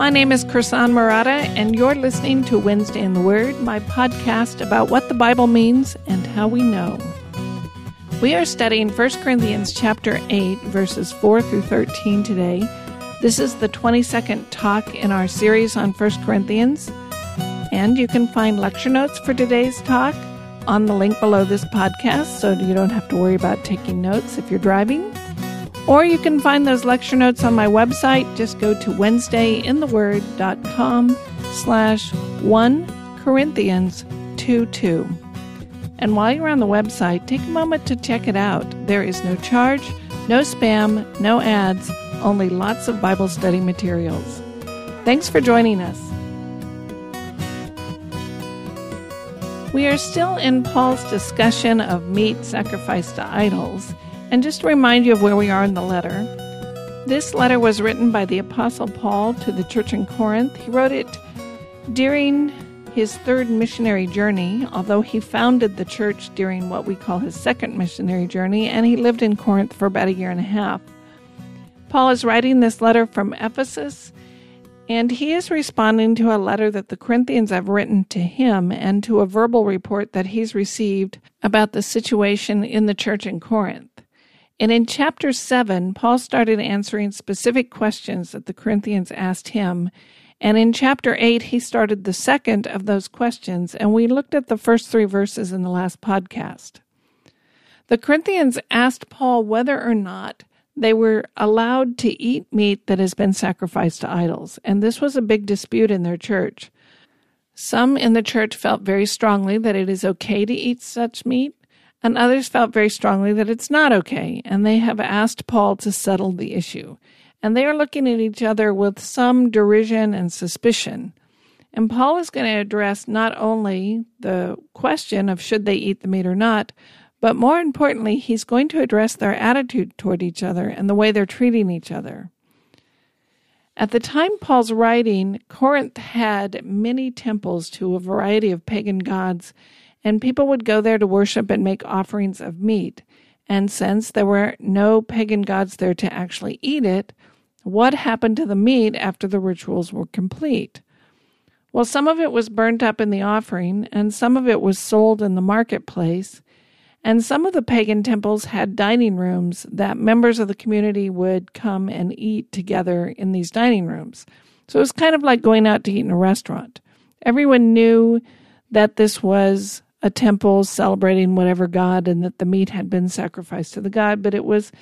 My name is Krisan Marotta, and you're listening to Wednesday in the Word, my podcast about what the Bible means and how we know. We are studying 1 Corinthians chapter 8, verses 4 through 13 today. This is the 22nd talk in our series on 1 Corinthians, and you can find lecture notes for today's talk on the link below this podcast, so you don't have to worry about taking notes if you're driving. Or you can find those lecture notes on my website. Just go to wednesdayintheword.com slash 1 Corinthians 2 2. And while you're on the website, take a moment to check it out. There is no charge, no spam, no ads, only lots of Bible study materials. Thanks for joining us. We are still in Paul's discussion of meat sacrificed to idols. And just to remind you of where we are in the letter, this letter was written by the Apostle Paul to the church in Corinth. He wrote it during his third missionary journey, although he founded the church during what we call his second missionary journey, and he lived in Corinth for about a year and a half. Paul is writing this letter from Ephesus, and he is responding to a letter that the Corinthians have written to him and to a verbal report that he's received about the situation in the church in Corinth. And in chapter 7, Paul started answering specific questions that the Corinthians asked him. And in chapter 8, he started the second of those questions, and we looked at the first three verses in the last podcast. The Corinthians asked Paul whether or not they were allowed to eat meat that has been sacrificed to idols, and this was a big dispute in their church. Some in the church felt very strongly that it is okay to eat such meat, and others felt very strongly that it's not okay, and they have asked Paul to settle the issue. And they are looking at each other with some derision and suspicion. And Paul is going to address not only the question of should they eat the meat or not, but more importantly, he's going to address their attitude toward each other and the way they're treating each other. At the time Paul's writing, Corinth had many temples to a variety of pagan gods, and people would go there to worship and make offerings of meat. And since there were no pagan gods there to actually eat it, what happened to the meat after the rituals were complete? Well, some of it was burnt up in the offering, and some of it was sold in the marketplace. And some of the pagan temples had dining rooms that members of the community would come and eat together in these dining rooms. So it was kind of like going out to eat in a restaurant. Everyone knew that this was a temple celebrating whatever god and that the meat had been sacrificed to the god, but it was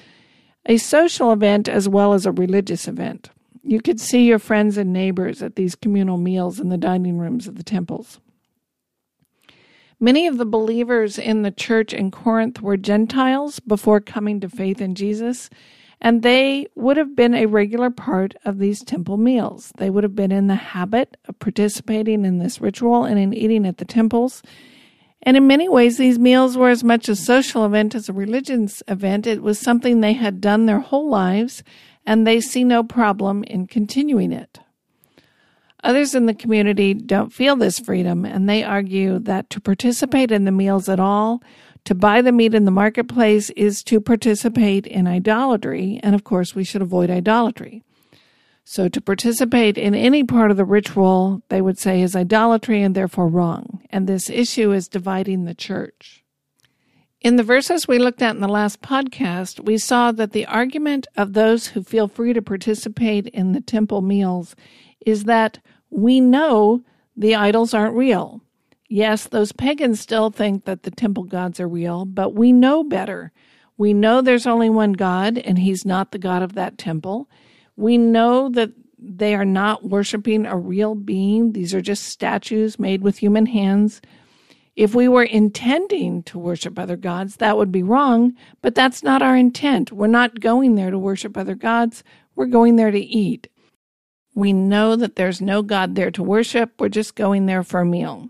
a social event as well as a religious event. You could see your friends and neighbors at these communal meals in the dining rooms of the temples. Many of the believers in the church in Corinth were Gentiles before coming to faith in Jesus, and they would have been a regular part of these temple meals. They would have been in the habit of participating in this ritual and in eating at the temples. And in many ways, these meals were as much a social event as a religious event. It was something they had done their whole lives, and they see no problem in continuing it. Others in the community don't feel this freedom, and they argue that to participate in the meals at all, to buy the meat in the marketplace, is to participate in idolatry, and of course, we should avoid idolatry. So to participate in any part of the ritual, they would say is idolatry and therefore wrong. And this issue is dividing the church. In the verses we looked at in the last podcast, we saw that the argument of those who feel free to participate in the temple meals is that we know the idols aren't real. Yes, those pagans still think that the temple gods are real, but we know better. We know there's only one God, and he's not the God of that temple. We know that they are not worshiping a real being. These are just statues made with human hands. If we were intending to worship other gods, that would be wrong, but that's not our intent. We're not going there to worship other gods. We're going there to eat. We know that there's no God there to worship. We're just going there for a meal.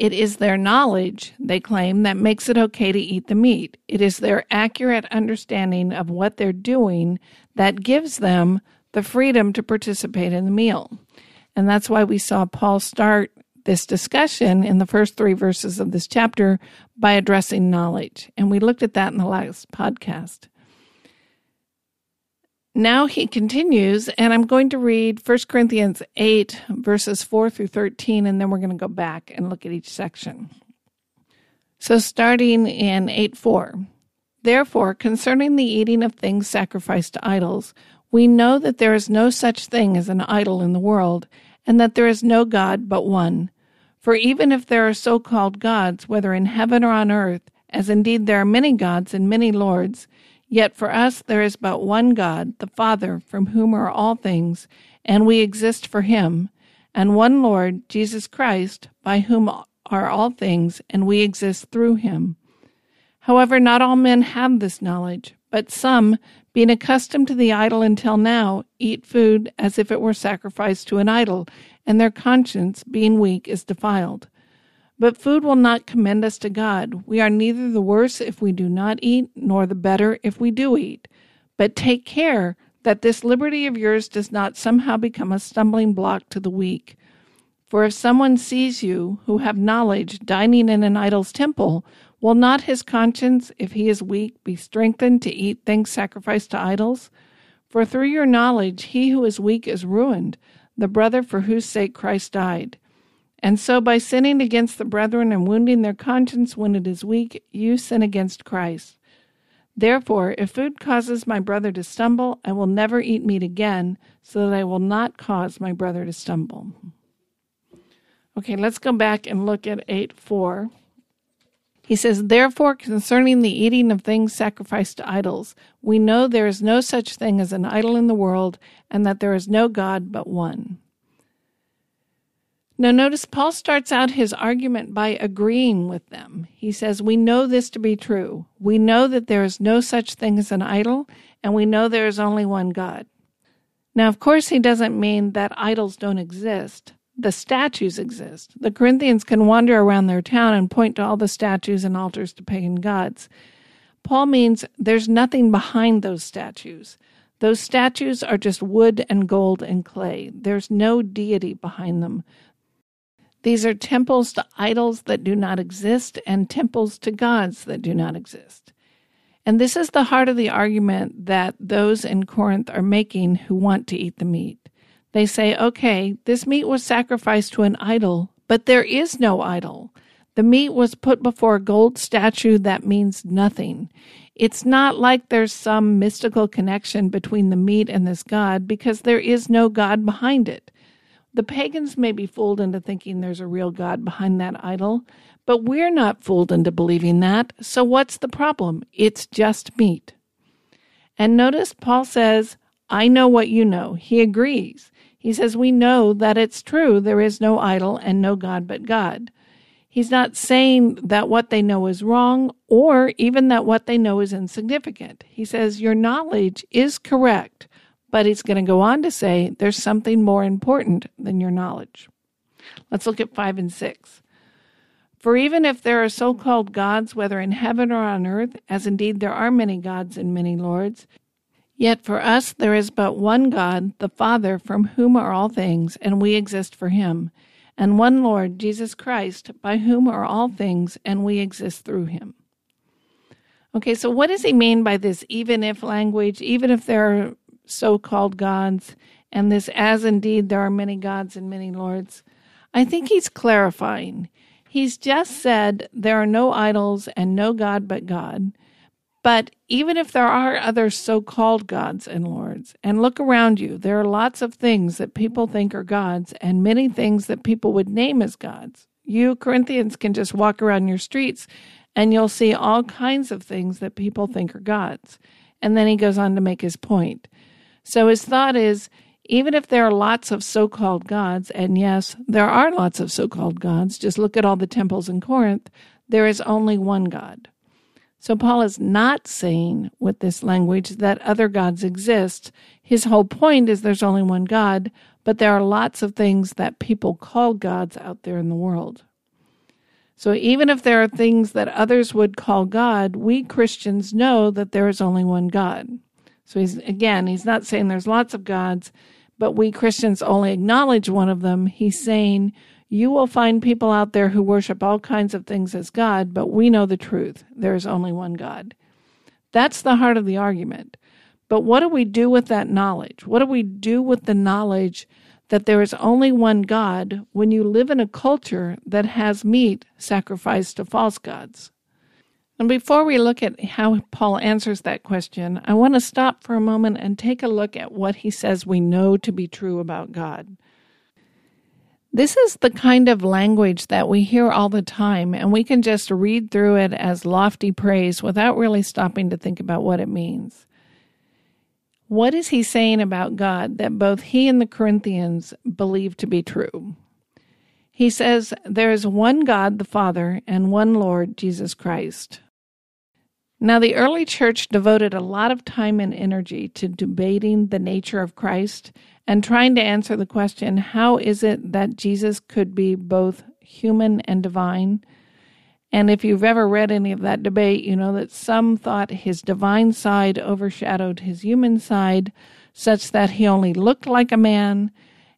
It is their knowledge, they claim, that makes it okay to eat the meat. It is their accurate understanding of what they're doing that gives them the freedom to participate in the meal. And that's why we saw Paul start this discussion in the first three verses of this chapter by addressing knowledge. And we looked at that in the last podcast. Now he continues, and I'm going to read 1 Corinthians 8, verses 4 through 13, and then we're going to go back and look at each section. So, starting in 8 4. Therefore, concerning the eating of things sacrificed to idols, we know that there is no such thing as an idol in the world, and that there is no God but one. For even if there are so called gods, whether in heaven or on earth, as indeed there are many gods and many lords, Yet for us there is but one God, the Father, from whom are all things, and we exist for him, and one Lord, Jesus Christ, by whom are all things, and we exist through him. However, not all men have this knowledge, but some, being accustomed to the idol until now, eat food as if it were sacrificed to an idol, and their conscience, being weak, is defiled. But food will not commend us to God. We are neither the worse if we do not eat, nor the better if we do eat. But take care that this liberty of yours does not somehow become a stumbling block to the weak. For if someone sees you, who have knowledge, dining in an idol's temple, will not his conscience, if he is weak, be strengthened to eat things sacrificed to idols? For through your knowledge, he who is weak is ruined, the brother for whose sake Christ died. And so, by sinning against the brethren and wounding their conscience when it is weak, you sin against Christ. Therefore, if food causes my brother to stumble, I will never eat meat again, so that I will not cause my brother to stumble. Okay, let's go back and look at 8 4. He says, Therefore, concerning the eating of things sacrificed to idols, we know there is no such thing as an idol in the world, and that there is no God but one. Now, notice Paul starts out his argument by agreeing with them. He says, We know this to be true. We know that there is no such thing as an idol, and we know there is only one God. Now, of course, he doesn't mean that idols don't exist. The statues exist. The Corinthians can wander around their town and point to all the statues and altars to pagan gods. Paul means there's nothing behind those statues. Those statues are just wood and gold and clay. There's no deity behind them. These are temples to idols that do not exist and temples to gods that do not exist. And this is the heart of the argument that those in Corinth are making who want to eat the meat. They say, okay, this meat was sacrificed to an idol, but there is no idol. The meat was put before a gold statue that means nothing. It's not like there's some mystical connection between the meat and this God because there is no God behind it. The pagans may be fooled into thinking there's a real God behind that idol, but we're not fooled into believing that. So what's the problem? It's just meat. And notice Paul says, I know what you know. He agrees. He says, We know that it's true. There is no idol and no God but God. He's not saying that what they know is wrong or even that what they know is insignificant. He says, Your knowledge is correct. But he's going to go on to say there's something more important than your knowledge. Let's look at 5 and 6. For even if there are so called gods, whether in heaven or on earth, as indeed there are many gods and many lords, yet for us there is but one God, the Father, from whom are all things, and we exist for him, and one Lord, Jesus Christ, by whom are all things, and we exist through him. Okay, so what does he mean by this even if language? Even if there are so called gods, and this as indeed there are many gods and many lords. I think he's clarifying. He's just said there are no idols and no God but God. But even if there are other so called gods and lords, and look around you, there are lots of things that people think are gods and many things that people would name as gods. You Corinthians can just walk around your streets and you'll see all kinds of things that people think are gods. And then he goes on to make his point. So his thought is even if there are lots of so called gods, and yes, there are lots of so called gods, just look at all the temples in Corinth, there is only one God. So Paul is not saying with this language that other gods exist. His whole point is there's only one God, but there are lots of things that people call gods out there in the world. So even if there are things that others would call God, we Christians know that there is only one God. So he's again, he's not saying there's lots of gods, but we Christians only acknowledge one of them. He's saying you will find people out there who worship all kinds of things as God, but we know the truth. There is only one God. That's the heart of the argument. But what do we do with that knowledge? What do we do with the knowledge that there is only one God when you live in a culture that has meat sacrificed to false gods? And before we look at how Paul answers that question, I want to stop for a moment and take a look at what he says we know to be true about God. This is the kind of language that we hear all the time, and we can just read through it as lofty praise without really stopping to think about what it means. What is he saying about God that both he and the Corinthians believe to be true? He says, There is one God, the Father, and one Lord, Jesus Christ. Now, the early church devoted a lot of time and energy to debating the nature of Christ and trying to answer the question how is it that Jesus could be both human and divine? And if you've ever read any of that debate, you know that some thought his divine side overshadowed his human side, such that he only looked like a man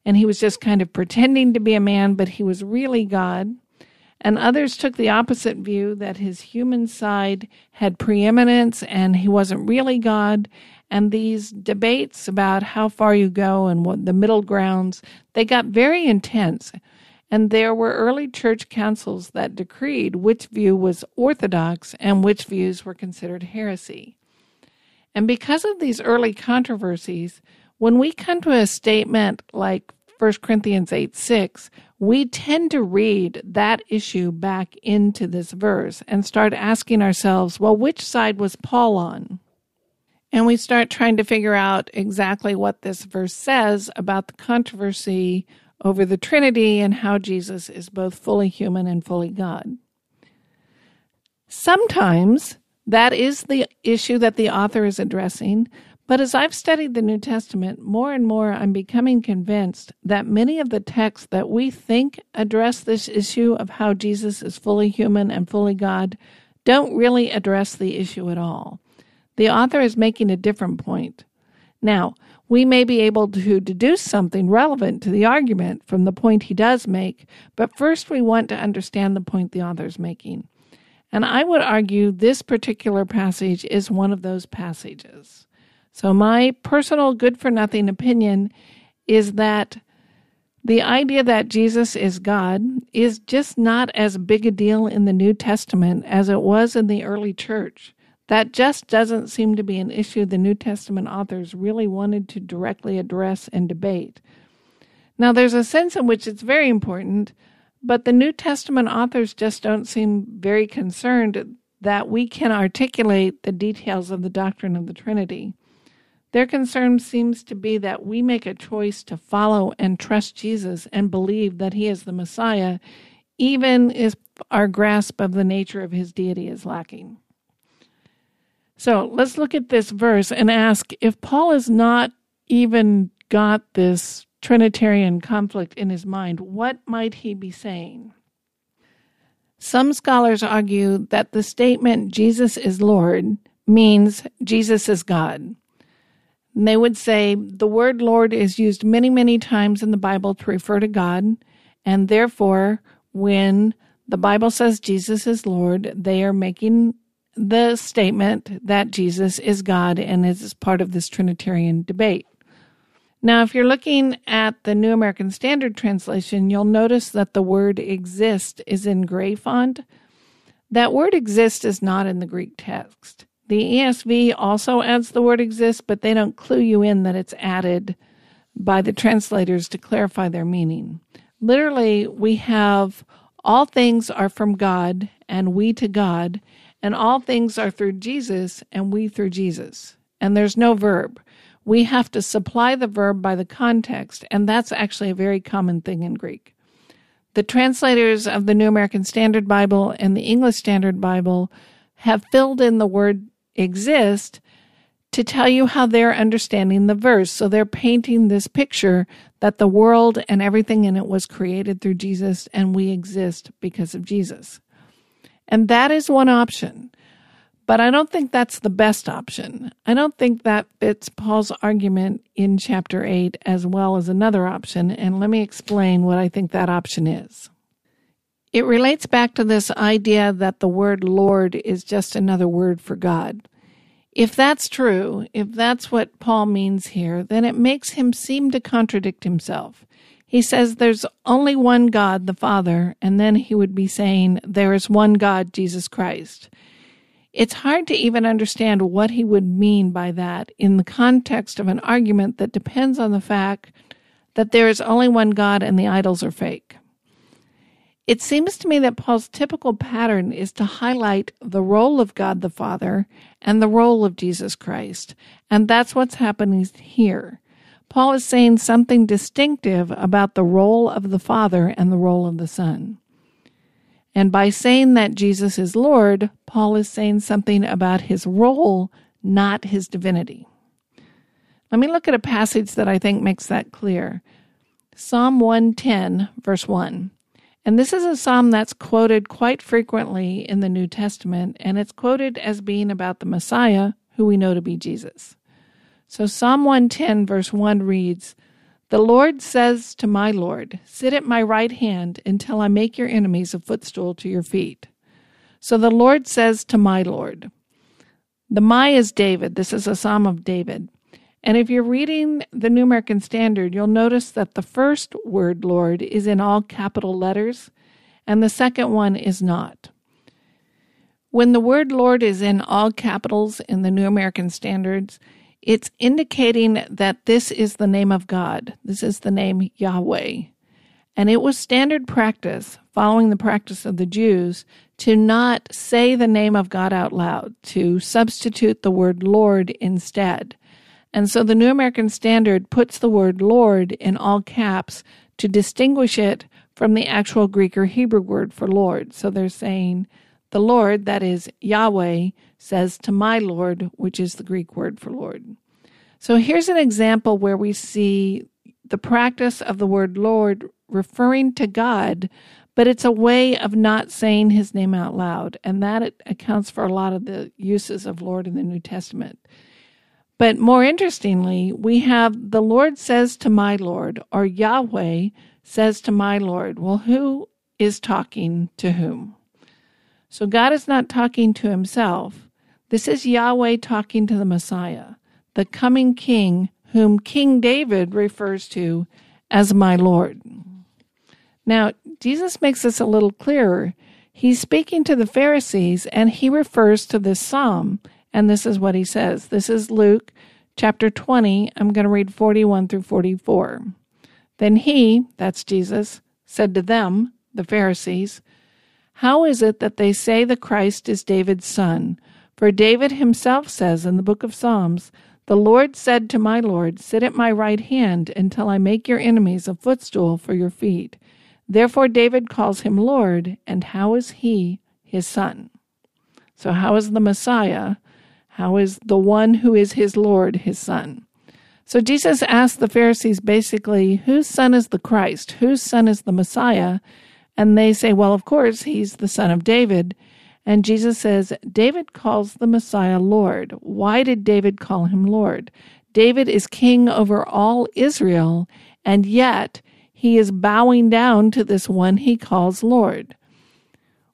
and he was just kind of pretending to be a man, but he was really God. And others took the opposite view that his human side had preeminence and he wasn't really God. And these debates about how far you go and what the middle grounds, they got very intense. And there were early church councils that decreed which view was orthodox and which views were considered heresy. And because of these early controversies, when we come to a statement like 1 Corinthians 8 6, we tend to read that issue back into this verse and start asking ourselves, well, which side was Paul on? And we start trying to figure out exactly what this verse says about the controversy over the Trinity and how Jesus is both fully human and fully God. Sometimes that is the issue that the author is addressing, but as I've studied the New Testament, more and more I'm becoming convinced that many of the texts that we think address this issue of how Jesus is fully human and fully God don't really address the issue at all. The author is making a different point. Now, we may be able to deduce something relevant to the argument from the point he does make, but first we want to understand the point the author is making. And I would argue this particular passage is one of those passages. So, my personal good for nothing opinion is that the idea that Jesus is God is just not as big a deal in the New Testament as it was in the early church. That just doesn't seem to be an issue the New Testament authors really wanted to directly address and debate. Now, there's a sense in which it's very important, but the New Testament authors just don't seem very concerned that we can articulate the details of the doctrine of the Trinity. Their concern seems to be that we make a choice to follow and trust Jesus and believe that he is the Messiah, even if our grasp of the nature of his deity is lacking. So let's look at this verse and ask if Paul has not even got this Trinitarian conflict in his mind, what might he be saying? Some scholars argue that the statement Jesus is Lord means Jesus is God. And they would say the word Lord is used many, many times in the Bible to refer to God, and therefore, when the Bible says Jesus is Lord, they are making the statement that Jesus is God and is part of this Trinitarian debate. Now, if you're looking at the New American Standard Translation, you'll notice that the word exist is in gray font. That word exist is not in the Greek text. The ESV also adds the word exist, but they don't clue you in that it's added by the translators to clarify their meaning. Literally, we have all things are from God and we to God, and all things are through Jesus and we through Jesus. And there's no verb. We have to supply the verb by the context, and that's actually a very common thing in Greek. The translators of the New American Standard Bible and the English Standard Bible have filled in the word exist to tell you how they're understanding the verse. So they're painting this picture that the world and everything in it was created through Jesus and we exist because of Jesus. And that is one option. But I don't think that's the best option. I don't think that fits Paul's argument in chapter 8 as well as another option. And let me explain what I think that option is. It relates back to this idea that the word Lord is just another word for God. If that's true, if that's what Paul means here, then it makes him seem to contradict himself. He says there's only one God, the Father, and then he would be saying there is one God, Jesus Christ. It's hard to even understand what he would mean by that in the context of an argument that depends on the fact that there is only one God and the idols are fake. It seems to me that Paul's typical pattern is to highlight the role of God the Father and the role of Jesus Christ. And that's what's happening here. Paul is saying something distinctive about the role of the Father and the role of the Son. And by saying that Jesus is Lord, Paul is saying something about his role, not his divinity. Let me look at a passage that I think makes that clear. Psalm 110, verse 1. And this is a psalm that's quoted quite frequently in the New Testament, and it's quoted as being about the Messiah, who we know to be Jesus. So Psalm 110, verse 1 reads, The Lord says to my Lord, Sit at my right hand until I make your enemies a footstool to your feet. So the Lord says to my Lord, The my is David. This is a psalm of David. And if you're reading the New American Standard, you'll notice that the first word Lord is in all capital letters, and the second one is not. When the word Lord is in all capitals in the New American Standards, it's indicating that this is the name of God. This is the name Yahweh. And it was standard practice, following the practice of the Jews, to not say the name of God out loud, to substitute the word Lord instead. And so the New American Standard puts the word Lord in all caps to distinguish it from the actual Greek or Hebrew word for Lord. So they're saying, the Lord, that is Yahweh, says to my Lord, which is the Greek word for Lord. So here's an example where we see the practice of the word Lord referring to God, but it's a way of not saying his name out loud. And that accounts for a lot of the uses of Lord in the New Testament. But more interestingly, we have the Lord says to my Lord, or Yahweh says to my Lord. Well, who is talking to whom? So God is not talking to himself. This is Yahweh talking to the Messiah, the coming king, whom King David refers to as my Lord. Now, Jesus makes this a little clearer. He's speaking to the Pharisees and he refers to this psalm and this is what he says. This is Luke chapter 20. I'm going to read 41 through 44. Then he, that's Jesus, said to them, the Pharisees, How is it that they say the Christ is David's son? For David himself says in the book of Psalms, The Lord said to my Lord, Sit at my right hand until I make your enemies a footstool for your feet. Therefore David calls him Lord, and how is he his son? So, how is the Messiah how is the one who is his Lord his son? So Jesus asked the Pharisees basically, whose son is the Christ? Whose son is the Messiah? And they say, well, of course, he's the son of David. And Jesus says, David calls the Messiah Lord. Why did David call him Lord? David is king over all Israel, and yet he is bowing down to this one he calls Lord.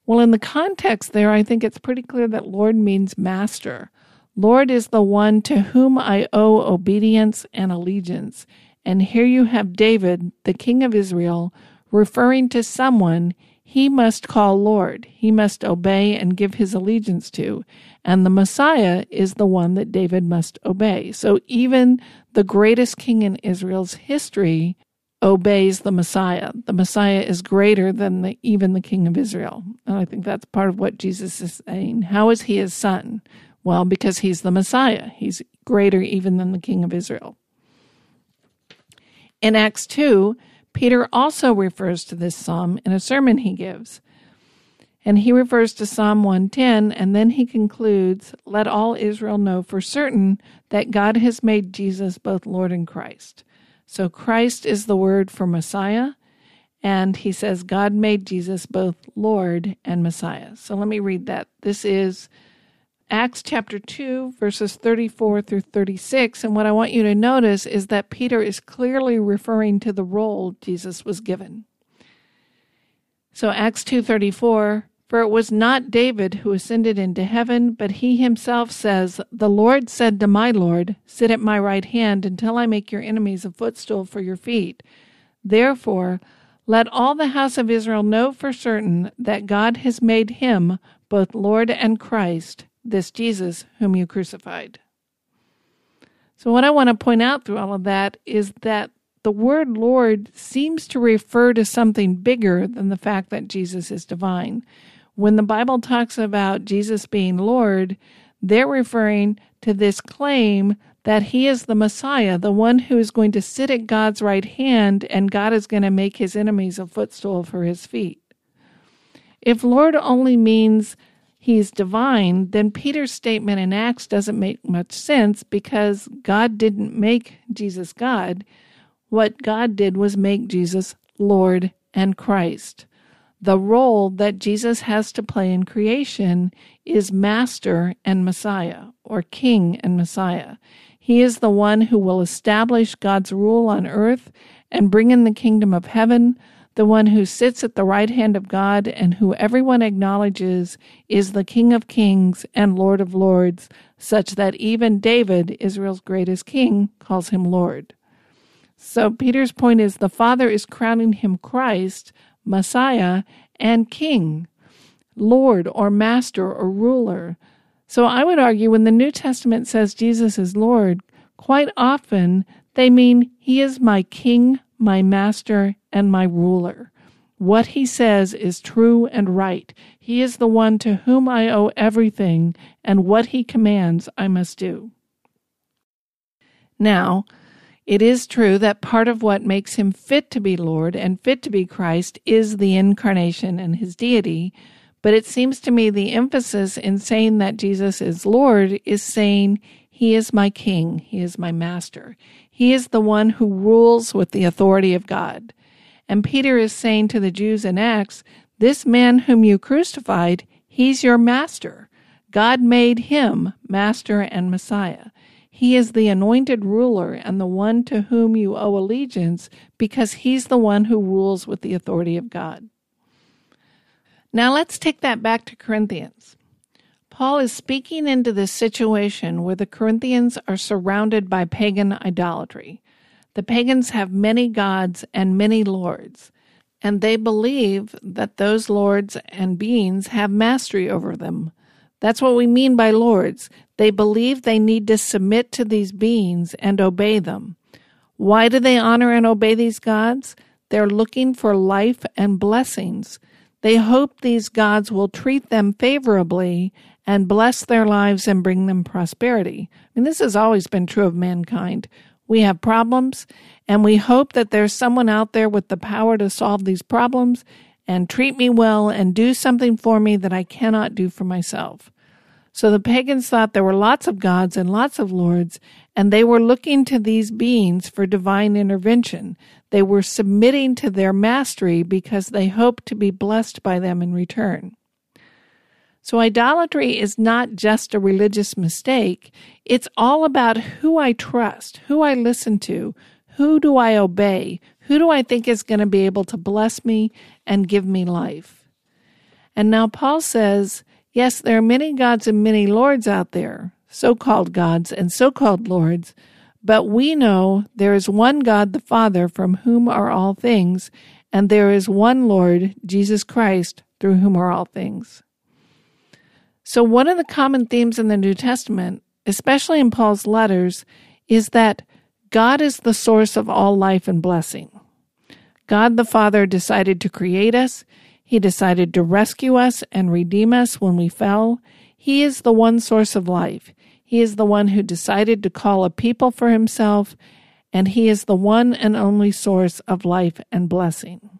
Well, in the context there, I think it's pretty clear that Lord means master. Lord is the one to whom I owe obedience and allegiance. And here you have David, the king of Israel, referring to someone he must call Lord. He must obey and give his allegiance to. And the Messiah is the one that David must obey. So even the greatest king in Israel's history obeys the Messiah. The Messiah is greater than the, even the king of Israel. And I think that's part of what Jesus is saying. How is he his son? Well, because he's the Messiah. He's greater even than the King of Israel. In Acts 2, Peter also refers to this psalm in a sermon he gives. And he refers to Psalm 110, and then he concludes Let all Israel know for certain that God has made Jesus both Lord and Christ. So Christ is the word for Messiah, and he says God made Jesus both Lord and Messiah. So let me read that. This is Acts chapter 2, verses 34 through 36. And what I want you to notice is that Peter is clearly referring to the role Jesus was given. So Acts 2:34, For it was not David who ascended into heaven, but he himself says, The Lord said to my Lord, Sit at my right hand until I make your enemies a footstool for your feet. Therefore, let all the house of Israel know for certain that God has made him both Lord and Christ, this Jesus whom you crucified. So, what I want to point out through all of that is that the word Lord seems to refer to something bigger than the fact that Jesus is divine. When the Bible talks about Jesus being Lord, they're referring to this claim that he is the Messiah, the one who is going to sit at God's right hand, and God is going to make his enemies a footstool for his feet. If Lord only means he's divine, then Peter's statement in Acts doesn't make much sense because God didn't make Jesus God. What God did was make Jesus Lord and Christ the role that Jesus has to play in creation is master and Messiah, or king and Messiah. He is the one who will establish God's rule on earth and bring in the kingdom of heaven, the one who sits at the right hand of God and who everyone acknowledges is the King of kings and Lord of lords, such that even David, Israel's greatest king, calls him Lord. So Peter's point is the Father is crowning him Christ Messiah, and King, Lord or Master or Ruler. So I would argue when the New Testament says Jesus is Lord, quite often they mean He is my King, my Master, and my Ruler. What He says is true and right. He is the one to whom I owe everything, and what He commands I must do. Now, it is true that part of what makes him fit to be Lord and fit to be Christ is the incarnation and his deity, but it seems to me the emphasis in saying that Jesus is Lord is saying, He is my King, He is my Master. He is the one who rules with the authority of God. And Peter is saying to the Jews in Acts, This man whom you crucified, he's your Master. God made him Master and Messiah. He is the anointed ruler and the one to whom you owe allegiance because he's the one who rules with the authority of God. Now let's take that back to Corinthians. Paul is speaking into this situation where the Corinthians are surrounded by pagan idolatry. The pagans have many gods and many lords, and they believe that those lords and beings have mastery over them. That's what we mean by lords. They believe they need to submit to these beings and obey them. Why do they honor and obey these gods? They're looking for life and blessings. They hope these gods will treat them favorably and bless their lives and bring them prosperity. I mean, this has always been true of mankind. We have problems, and we hope that there's someone out there with the power to solve these problems, and treat me well and do something for me that I cannot do for myself. So the pagans thought there were lots of gods and lots of lords, and they were looking to these beings for divine intervention. They were submitting to their mastery because they hoped to be blessed by them in return. So idolatry is not just a religious mistake. It's all about who I trust, who I listen to, who do I obey, who do I think is going to be able to bless me and give me life? And now Paul says, yes, there are many gods and many lords out there, so called gods and so called lords, but we know there is one God the Father from whom are all things, and there is one Lord, Jesus Christ, through whom are all things. So, one of the common themes in the New Testament, especially in Paul's letters, is that God is the source of all life and blessing. God the Father decided to create us. He decided to rescue us and redeem us when we fell. He is the one source of life. He is the one who decided to call a people for himself, and he is the one and only source of life and blessing.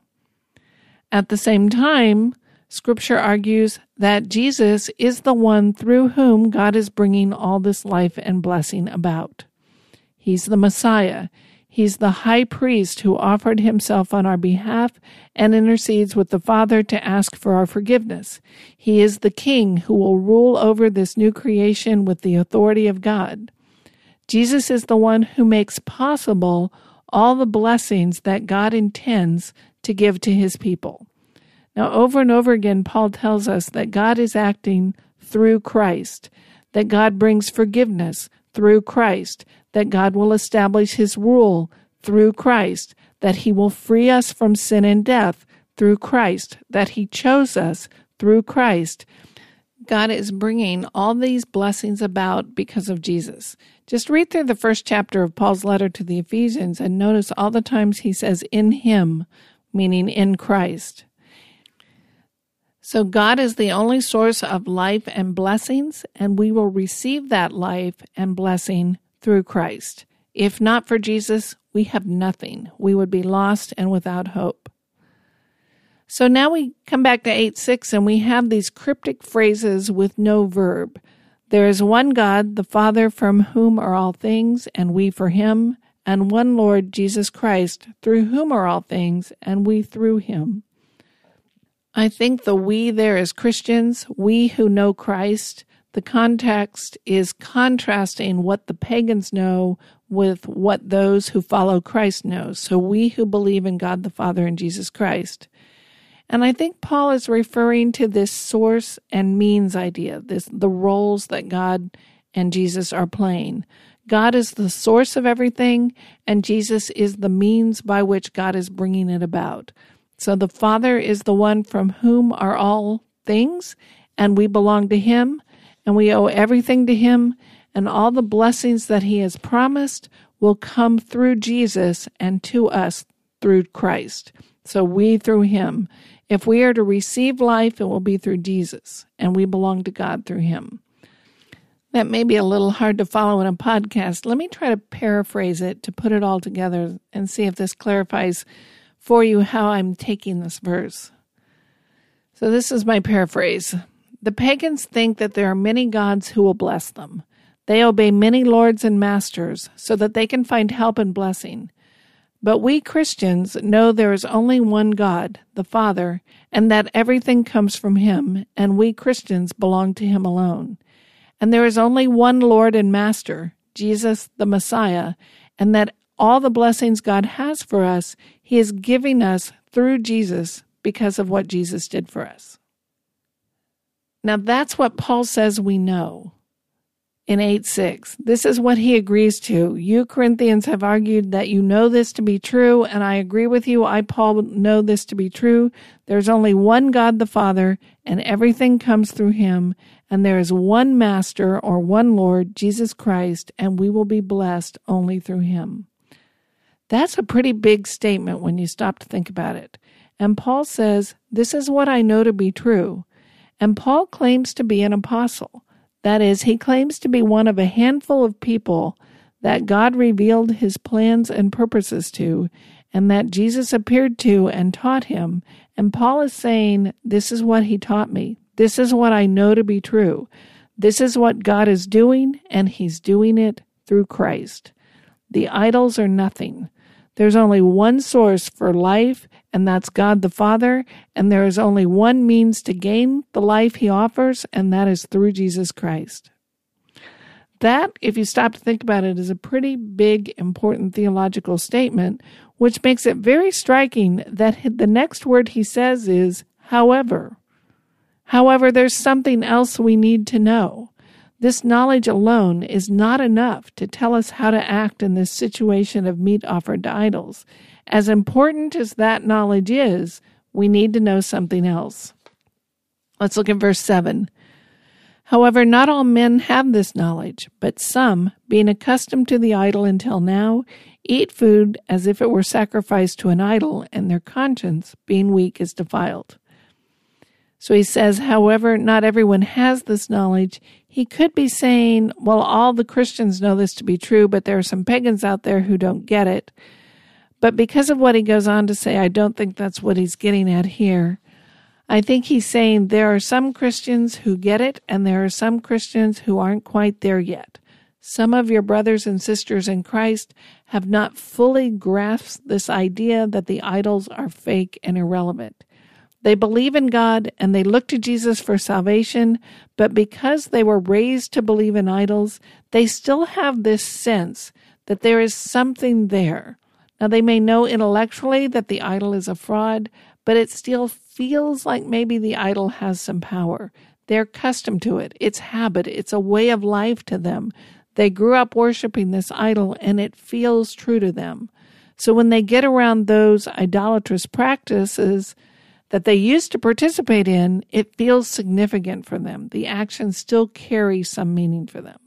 At the same time, Scripture argues that Jesus is the one through whom God is bringing all this life and blessing about. He's the Messiah. He's the high priest who offered himself on our behalf and intercedes with the Father to ask for our forgiveness. He is the king who will rule over this new creation with the authority of God. Jesus is the one who makes possible all the blessings that God intends to give to his people. Now, over and over again, Paul tells us that God is acting through Christ, that God brings forgiveness through Christ, that God will establish his rule through Christ, that he will free us from sin and death through Christ, that he chose us through Christ. God is bringing all these blessings about because of Jesus. Just read through the first chapter of Paul's letter to the Ephesians and notice all the times he says in him, meaning in Christ. So God is the only source of life and blessings, and we will receive that life and blessing through Christ. If not for Jesus, we have nothing. We would be lost and without hope. So now we come back to 8 6 and we have these cryptic phrases with no verb. There is one God, the Father, from whom are all things, and we for him, and one Lord, Jesus Christ, through whom are all things, and we through him. I think the we there is Christians, we who know Christ. The context is contrasting what the pagans know with what those who follow Christ know. So we who believe in God the Father and Jesus Christ. And I think Paul is referring to this source and means idea, this the roles that God and Jesus are playing. God is the source of everything, and Jesus is the means by which God is bringing it about. So the Father is the one from whom are all things, and we belong to Him, and we owe everything to Him, and all the blessings that He has promised will come through Jesus and to us through Christ. So we through Him. If we are to receive life, it will be through Jesus, and we belong to God through Him. That may be a little hard to follow in a podcast. Let me try to paraphrase it to put it all together and see if this clarifies for you how I'm taking this verse. So, this is my paraphrase. The pagans think that there are many gods who will bless them. They obey many lords and masters so that they can find help and blessing. But we Christians know there is only one God, the Father, and that everything comes from Him, and we Christians belong to Him alone. And there is only one Lord and Master, Jesus the Messiah, and that all the blessings God has for us, He is giving us through Jesus because of what Jesus did for us. Now, that's what Paul says we know in 8 6. This is what he agrees to. You Corinthians have argued that you know this to be true, and I agree with you. I, Paul, know this to be true. There's only one God the Father, and everything comes through him, and there is one Master or one Lord, Jesus Christ, and we will be blessed only through him. That's a pretty big statement when you stop to think about it. And Paul says, This is what I know to be true. And Paul claims to be an apostle. That is, he claims to be one of a handful of people that God revealed his plans and purposes to, and that Jesus appeared to and taught him. And Paul is saying, This is what he taught me. This is what I know to be true. This is what God is doing, and he's doing it through Christ. The idols are nothing. There's only one source for life, and that's God the Father, and there is only one means to gain the life He offers, and that is through Jesus Christ. That, if you stop to think about it, is a pretty big, important theological statement, which makes it very striking that the next word he says is, however. However, there's something else we need to know. This knowledge alone is not enough to tell us how to act in this situation of meat offered to idols. As important as that knowledge is, we need to know something else. Let's look at verse 7. However, not all men have this knowledge, but some, being accustomed to the idol until now, eat food as if it were sacrificed to an idol, and their conscience, being weak, is defiled. So he says, however, not everyone has this knowledge. He could be saying, well, all the Christians know this to be true, but there are some pagans out there who don't get it. But because of what he goes on to say, I don't think that's what he's getting at here. I think he's saying there are some Christians who get it, and there are some Christians who aren't quite there yet. Some of your brothers and sisters in Christ have not fully grasped this idea that the idols are fake and irrelevant. They believe in God and they look to Jesus for salvation, but because they were raised to believe in idols, they still have this sense that there is something there. Now, they may know intellectually that the idol is a fraud, but it still feels like maybe the idol has some power. They're accustomed to it. It's habit. It's a way of life to them. They grew up worshiping this idol and it feels true to them. So when they get around those idolatrous practices that they used to participate in, it feels significant for them. The action still carries some meaning for them.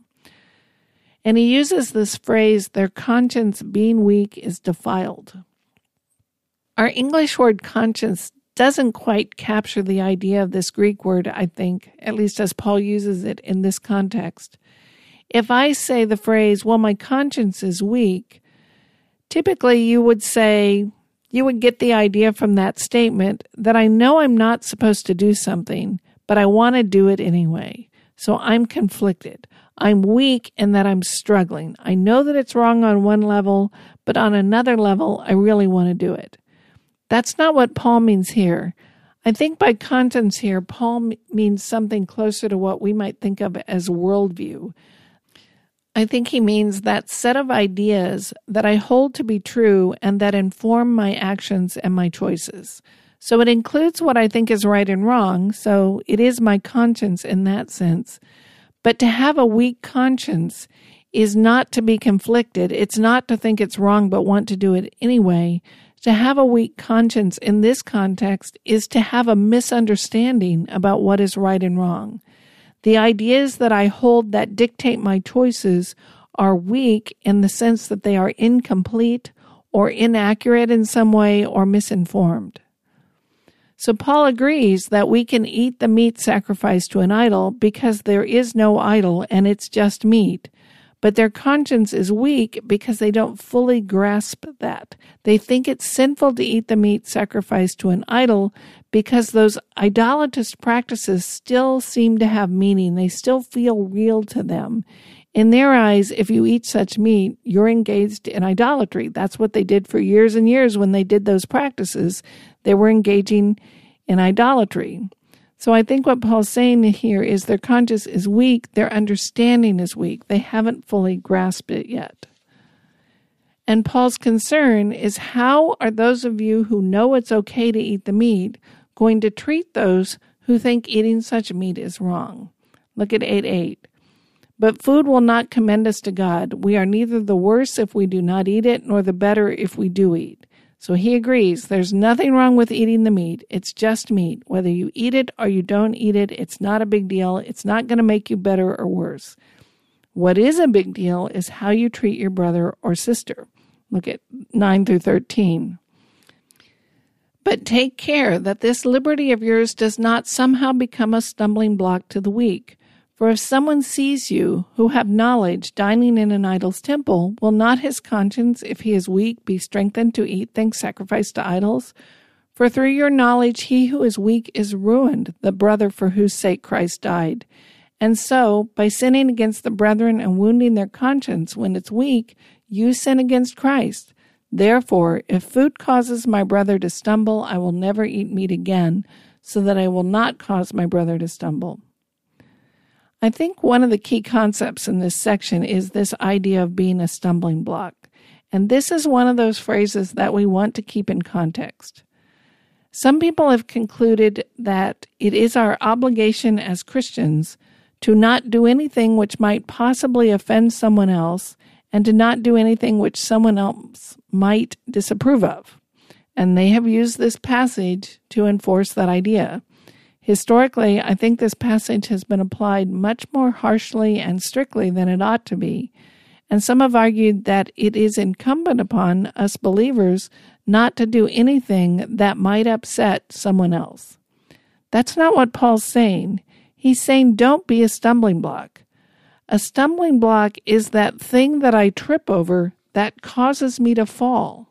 And he uses this phrase, their conscience being weak is defiled. Our English word conscience doesn't quite capture the idea of this Greek word, I think, at least as Paul uses it in this context. If I say the phrase, well, my conscience is weak, typically you would say, you would get the idea from that statement that I know I'm not supposed to do something, but I want to do it anyway. So I'm conflicted. I'm weak in that I'm struggling. I know that it's wrong on one level, but on another level, I really want to do it. That's not what Paul means here. I think by conscience here, Paul means something closer to what we might think of as worldview. I think he means that set of ideas that I hold to be true and that inform my actions and my choices. So it includes what I think is right and wrong, so it is my conscience in that sense. But to have a weak conscience is not to be conflicted. It's not to think it's wrong but want to do it anyway. To have a weak conscience in this context is to have a misunderstanding about what is right and wrong. The ideas that I hold that dictate my choices are weak in the sense that they are incomplete or inaccurate in some way or misinformed. So Paul agrees that we can eat the meat sacrificed to an idol because there is no idol and it's just meat. But their conscience is weak because they don't fully grasp that. They think it's sinful to eat the meat sacrificed to an idol because those idolatrous practices still seem to have meaning. They still feel real to them. In their eyes, if you eat such meat, you're engaged in idolatry. That's what they did for years and years when they did those practices. They were engaging in idolatry. So I think what Paul's saying here is their conscience is weak, their understanding is weak. They haven't fully grasped it yet. And Paul's concern is how are those of you who know it's okay to eat the meat going to treat those who think eating such meat is wrong? Look at 8 8. But food will not commend us to God. We are neither the worse if we do not eat it, nor the better if we do eat. So he agrees there's nothing wrong with eating the meat. It's just meat. Whether you eat it or you don't eat it, it's not a big deal. It's not going to make you better or worse. What is a big deal is how you treat your brother or sister. Look at 9 through 13. But take care that this liberty of yours does not somehow become a stumbling block to the weak. For if someone sees you, who have knowledge, dining in an idol's temple, will not his conscience, if he is weak, be strengthened to eat things sacrificed to idols? For through your knowledge, he who is weak is ruined, the brother for whose sake Christ died. And so, by sinning against the brethren and wounding their conscience when it's weak, you sin against Christ. Therefore, if food causes my brother to stumble, I will never eat meat again, so that I will not cause my brother to stumble. I think one of the key concepts in this section is this idea of being a stumbling block. And this is one of those phrases that we want to keep in context. Some people have concluded that it is our obligation as Christians to not do anything which might possibly offend someone else and to not do anything which someone else might disapprove of. And they have used this passage to enforce that idea. Historically, I think this passage has been applied much more harshly and strictly than it ought to be. And some have argued that it is incumbent upon us believers not to do anything that might upset someone else. That's not what Paul's saying. He's saying don't be a stumbling block. A stumbling block is that thing that I trip over that causes me to fall.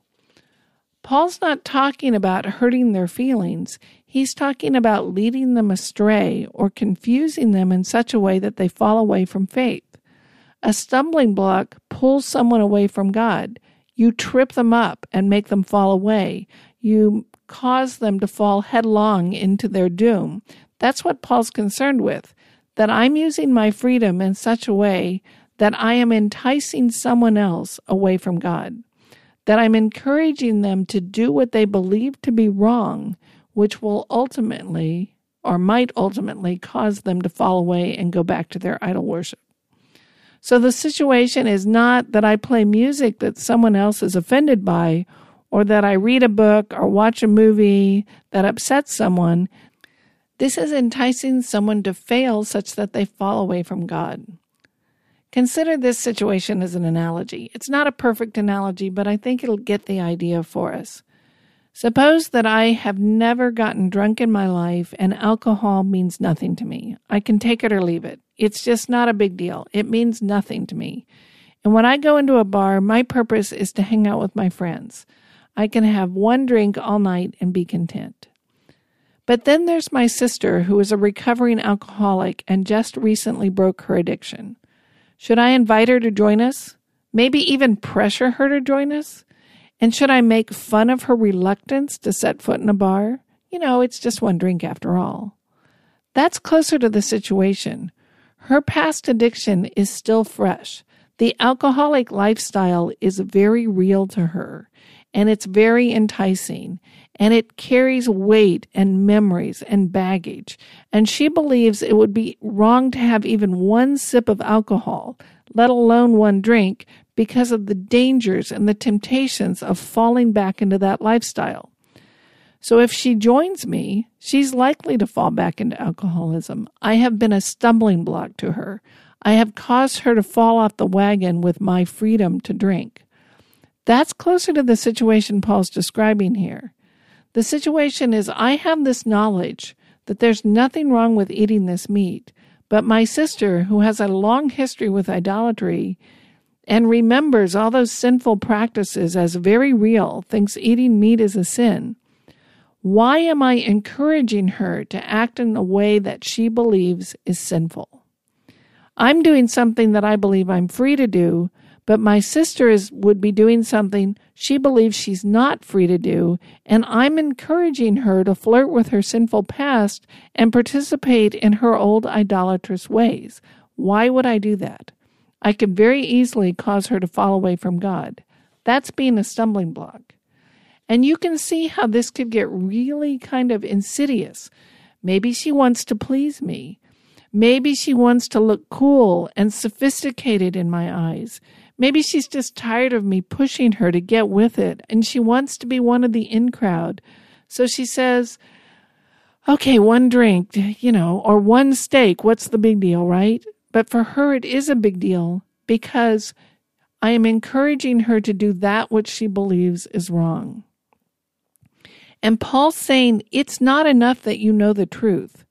Paul's not talking about hurting their feelings. He's talking about leading them astray or confusing them in such a way that they fall away from faith. A stumbling block pulls someone away from God. You trip them up and make them fall away. You cause them to fall headlong into their doom. That's what Paul's concerned with. That I'm using my freedom in such a way that I am enticing someone else away from God. That I'm encouraging them to do what they believe to be wrong which will ultimately or might ultimately cause them to fall away and go back to their idol worship. So the situation is not that I play music that someone else is offended by or that I read a book or watch a movie that upsets someone. This is enticing someone to fail such that they fall away from God. Consider this situation as an analogy. It's not a perfect analogy, but I think it'll get the idea for us. Suppose that I have never gotten drunk in my life and alcohol means nothing to me. I can take it or leave it. It's just not a big deal. It means nothing to me. And when I go into a bar, my purpose is to hang out with my friends. I can have one drink all night and be content. But then there's my sister, who is a recovering alcoholic and just recently broke her addiction. Should I invite her to join us? Maybe even pressure her to join us? And should I make fun of her reluctance to set foot in a bar? You know, it's just one drink after all. That's closer to the situation. Her past addiction is still fresh. The alcoholic lifestyle is very real to her, and it's very enticing, and it carries weight and memories and baggage. And she believes it would be wrong to have even one sip of alcohol, let alone one drink, because of the dangers and the temptations of falling back into that lifestyle. So if she joins me, she's likely to fall back into alcoholism. I have been a stumbling block to her. I have caused her to fall off the wagon with my freedom to drink. That's closer to the situation Paul's describing here. The situation is I have this knowledge that there's nothing wrong with eating this meat, but my sister, who has a long history with idolatry, and remembers all those sinful practices as very real, thinks eating meat is a sin, why am I encouraging her to act in a way that she believes is sinful? I'm doing something that I believe I'm free to do, but my sister is would be doing something she believes she's not free to do, and I'm encouraging her to flirt with her sinful past and participate in her old idolatrous ways. Why would I do that? I could very easily cause her to fall away from God. That's being a stumbling block. And you can see how this could get really kind of insidious. Maybe she wants to please me. Maybe she wants to look cool and sophisticated in my eyes. Maybe she's just tired of me pushing her to get with it and she wants to be one of the in crowd. So she says, okay, one drink, you know, or one steak. What's the big deal, right? But for her, it is a big deal because I am encouraging her to do that which she believes is wrong. And Paul's saying it's not enough that you know the truth.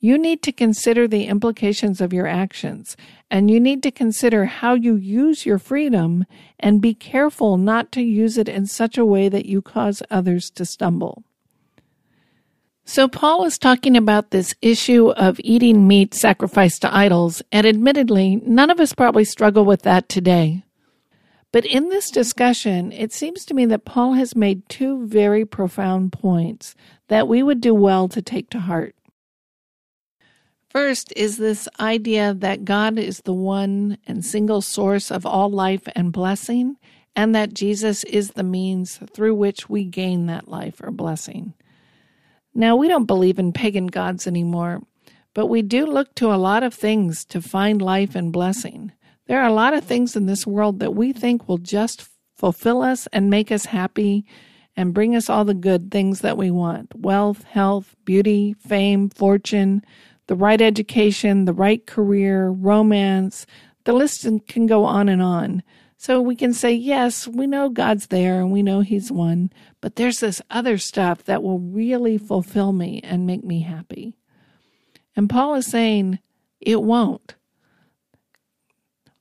You need to consider the implications of your actions, and you need to consider how you use your freedom and be careful not to use it in such a way that you cause others to stumble. So, Paul is talking about this issue of eating meat sacrificed to idols, and admittedly, none of us probably struggle with that today. But in this discussion, it seems to me that Paul has made two very profound points that we would do well to take to heart. First is this idea that God is the one and single source of all life and blessing, and that Jesus is the means through which we gain that life or blessing. Now, we don't believe in pagan gods anymore, but we do look to a lot of things to find life and blessing. There are a lot of things in this world that we think will just fulfill us and make us happy and bring us all the good things that we want wealth, health, beauty, fame, fortune, the right education, the right career, romance. The list can go on and on. So we can say, yes, we know God's there and we know He's one, but there's this other stuff that will really fulfill me and make me happy. And Paul is saying, it won't.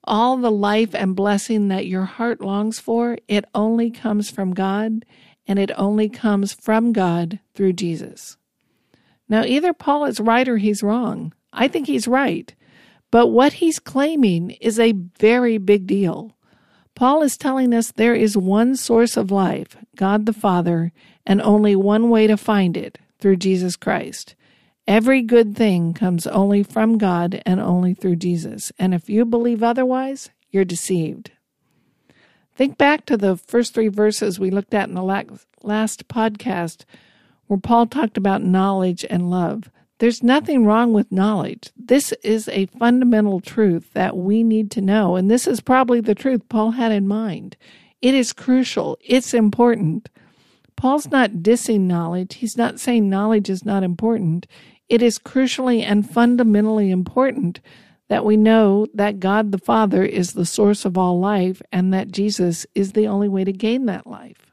All the life and blessing that your heart longs for, it only comes from God, and it only comes from God through Jesus. Now, either Paul is right or he's wrong. I think he's right. But what he's claiming is a very big deal. Paul is telling us there is one source of life, God the Father, and only one way to find it through Jesus Christ. Every good thing comes only from God and only through Jesus. And if you believe otherwise, you're deceived. Think back to the first three verses we looked at in the last podcast, where Paul talked about knowledge and love. There's nothing wrong with knowledge. This is a fundamental truth that we need to know. And this is probably the truth Paul had in mind. It is crucial. It's important. Paul's not dissing knowledge. He's not saying knowledge is not important. It is crucially and fundamentally important that we know that God the Father is the source of all life and that Jesus is the only way to gain that life.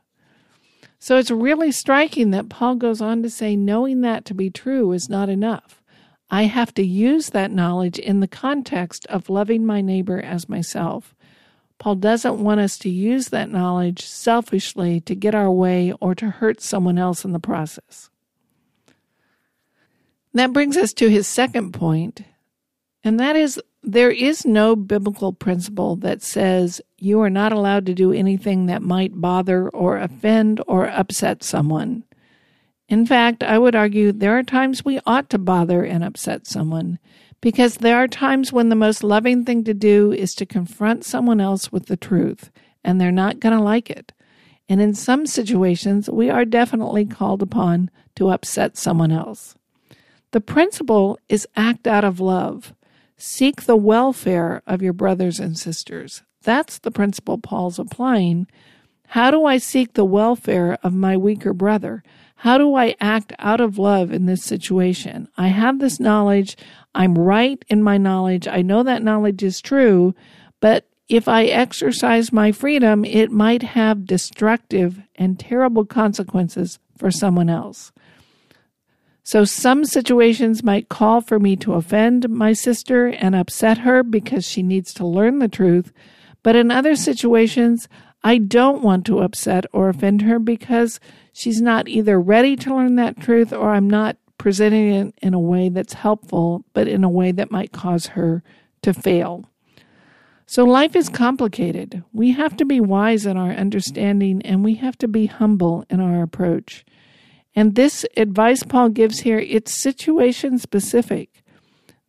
So it's really striking that Paul goes on to say, knowing that to be true is not enough. I have to use that knowledge in the context of loving my neighbor as myself. Paul doesn't want us to use that knowledge selfishly to get our way or to hurt someone else in the process. That brings us to his second point, and that is there is no biblical principle that says you are not allowed to do anything that might bother or offend or upset someone. In fact, I would argue there are times we ought to bother and upset someone because there are times when the most loving thing to do is to confront someone else with the truth and they're not going to like it. And in some situations, we are definitely called upon to upset someone else. The principle is act out of love. Seek the welfare of your brothers and sisters. That's the principle Paul's applying. How do I seek the welfare of my weaker brother? How do I act out of love in this situation? I have this knowledge. I'm right in my knowledge. I know that knowledge is true, but if I exercise my freedom, it might have destructive and terrible consequences for someone else. So some situations might call for me to offend my sister and upset her because she needs to learn the truth. But in other situations, I don't want to upset or offend her because she's not either ready to learn that truth or I'm not presenting it in a way that's helpful, but in a way that might cause her to fail. So life is complicated. We have to be wise in our understanding and we have to be humble in our approach. And this advice Paul gives here, it's situation specific.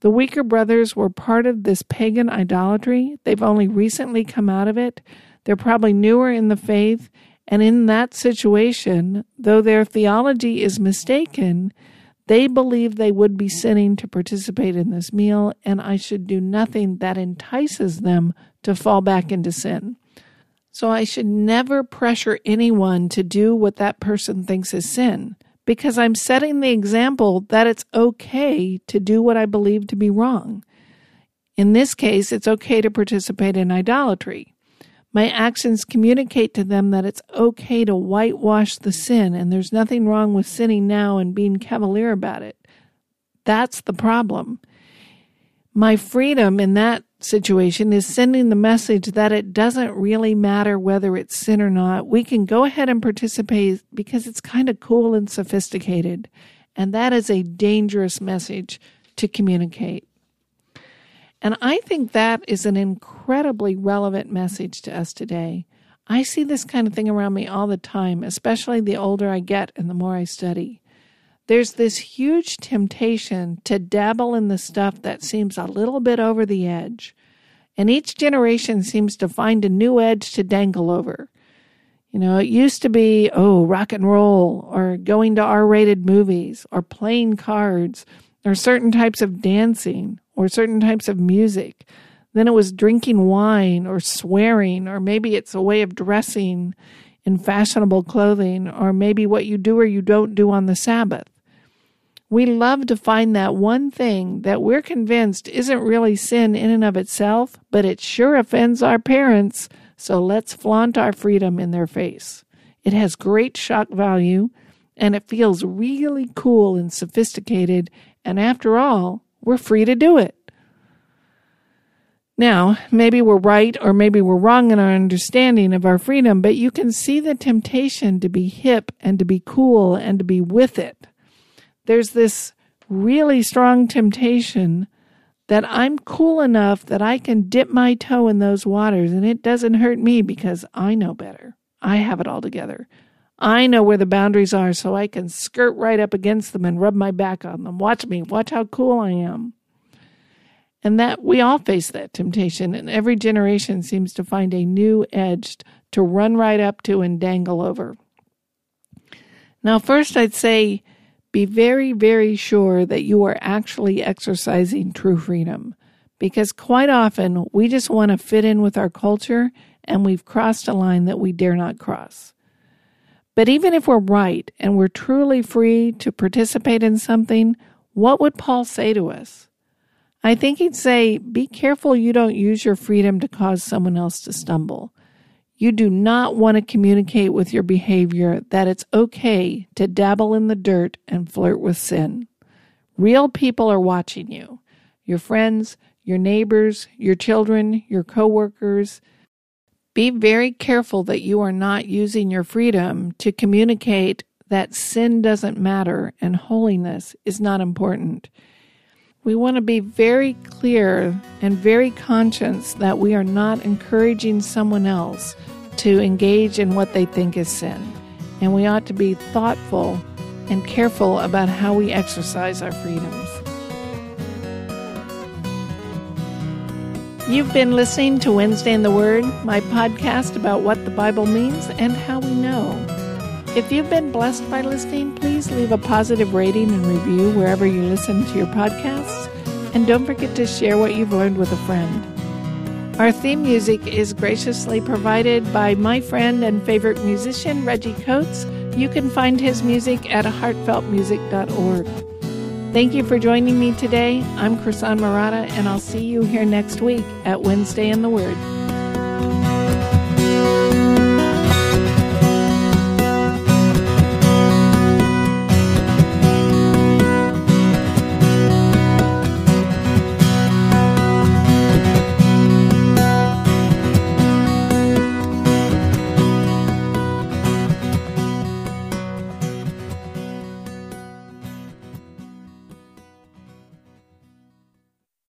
The weaker brothers were part of this pagan idolatry. They've only recently come out of it. They're probably newer in the faith. And in that situation, though their theology is mistaken, they believe they would be sinning to participate in this meal, and I should do nothing that entices them to fall back into sin. So I should never pressure anyone to do what that person thinks is sin because I'm setting the example that it's okay to do what I believe to be wrong. In this case, it's okay to participate in idolatry. My actions communicate to them that it's okay to whitewash the sin and there's nothing wrong with sinning now and being cavalier about it. That's the problem. My freedom in that situation is sending the message that it doesn't really matter whether it's sin or not. We can go ahead and participate because it's kind of cool and sophisticated. And that is a dangerous message to communicate. And I think that is an incredibly relevant message to us today. I see this kind of thing around me all the time, especially the older I get and the more I study there's this huge temptation to dabble in the stuff that seems a little bit over the edge. And each generation seems to find a new edge to dangle over. You know, it used to be, oh, rock and roll, or going to R rated movies, or playing cards, or certain types of dancing, or certain types of music. Then it was drinking wine, or swearing, or maybe it's a way of dressing in fashionable clothing, or maybe what you do or you don't do on the Sabbath. We love to find that one thing that we're convinced isn't really sin in and of itself, but it sure offends our parents, so let's flaunt our freedom in their face. It has great shock value, and it feels really cool and sophisticated, and after all, we're free to do it. Now, maybe we're right or maybe we're wrong in our understanding of our freedom, but you can see the temptation to be hip and to be cool and to be with it there's this really strong temptation that I'm cool enough that I can dip my toe in those waters and it doesn't hurt me because I know better. I have it all together. I know where the boundaries are so I can skirt right up against them and rub my back on them. Watch me. Watch how cool I am. And that we all face that temptation, and every generation seems to find a new edge to run right up to and dangle over. Now, first, I'd say be very, very sure that you are actually exercising true freedom because quite often we just want to fit in with our culture and we've crossed a line that we dare not cross. But even if we're right and we're truly free to participate in something, what would Paul say to us? I think he'd say, Be careful you don't use your freedom to cause someone else to stumble. You do not want to communicate with your behavior that it's okay to dabble in the dirt and flirt with sin. Real people are watching you your friends, your neighbors, your children, your coworkers. Be very careful that you are not using your freedom to communicate that sin doesn't matter and holiness is not important. We want to be very clear and very conscious that we are not encouraging someone else to engage in what they think is sin. And we ought to be thoughtful and careful about how we exercise our freedoms. You've been listening to Wednesday in the Word, my podcast about what the Bible means and how we know. If you've been blessed by listening, please leave a positive rating and review wherever you listen to your podcasts. And don't forget to share what you've learned with a friend. Our theme music is graciously provided by my friend and favorite musician, Reggie Coates. You can find his music at heartfeltmusic.org. Thank you for joining me today. I'm Krisan Marotta, and I'll see you here next week at Wednesday in the Word.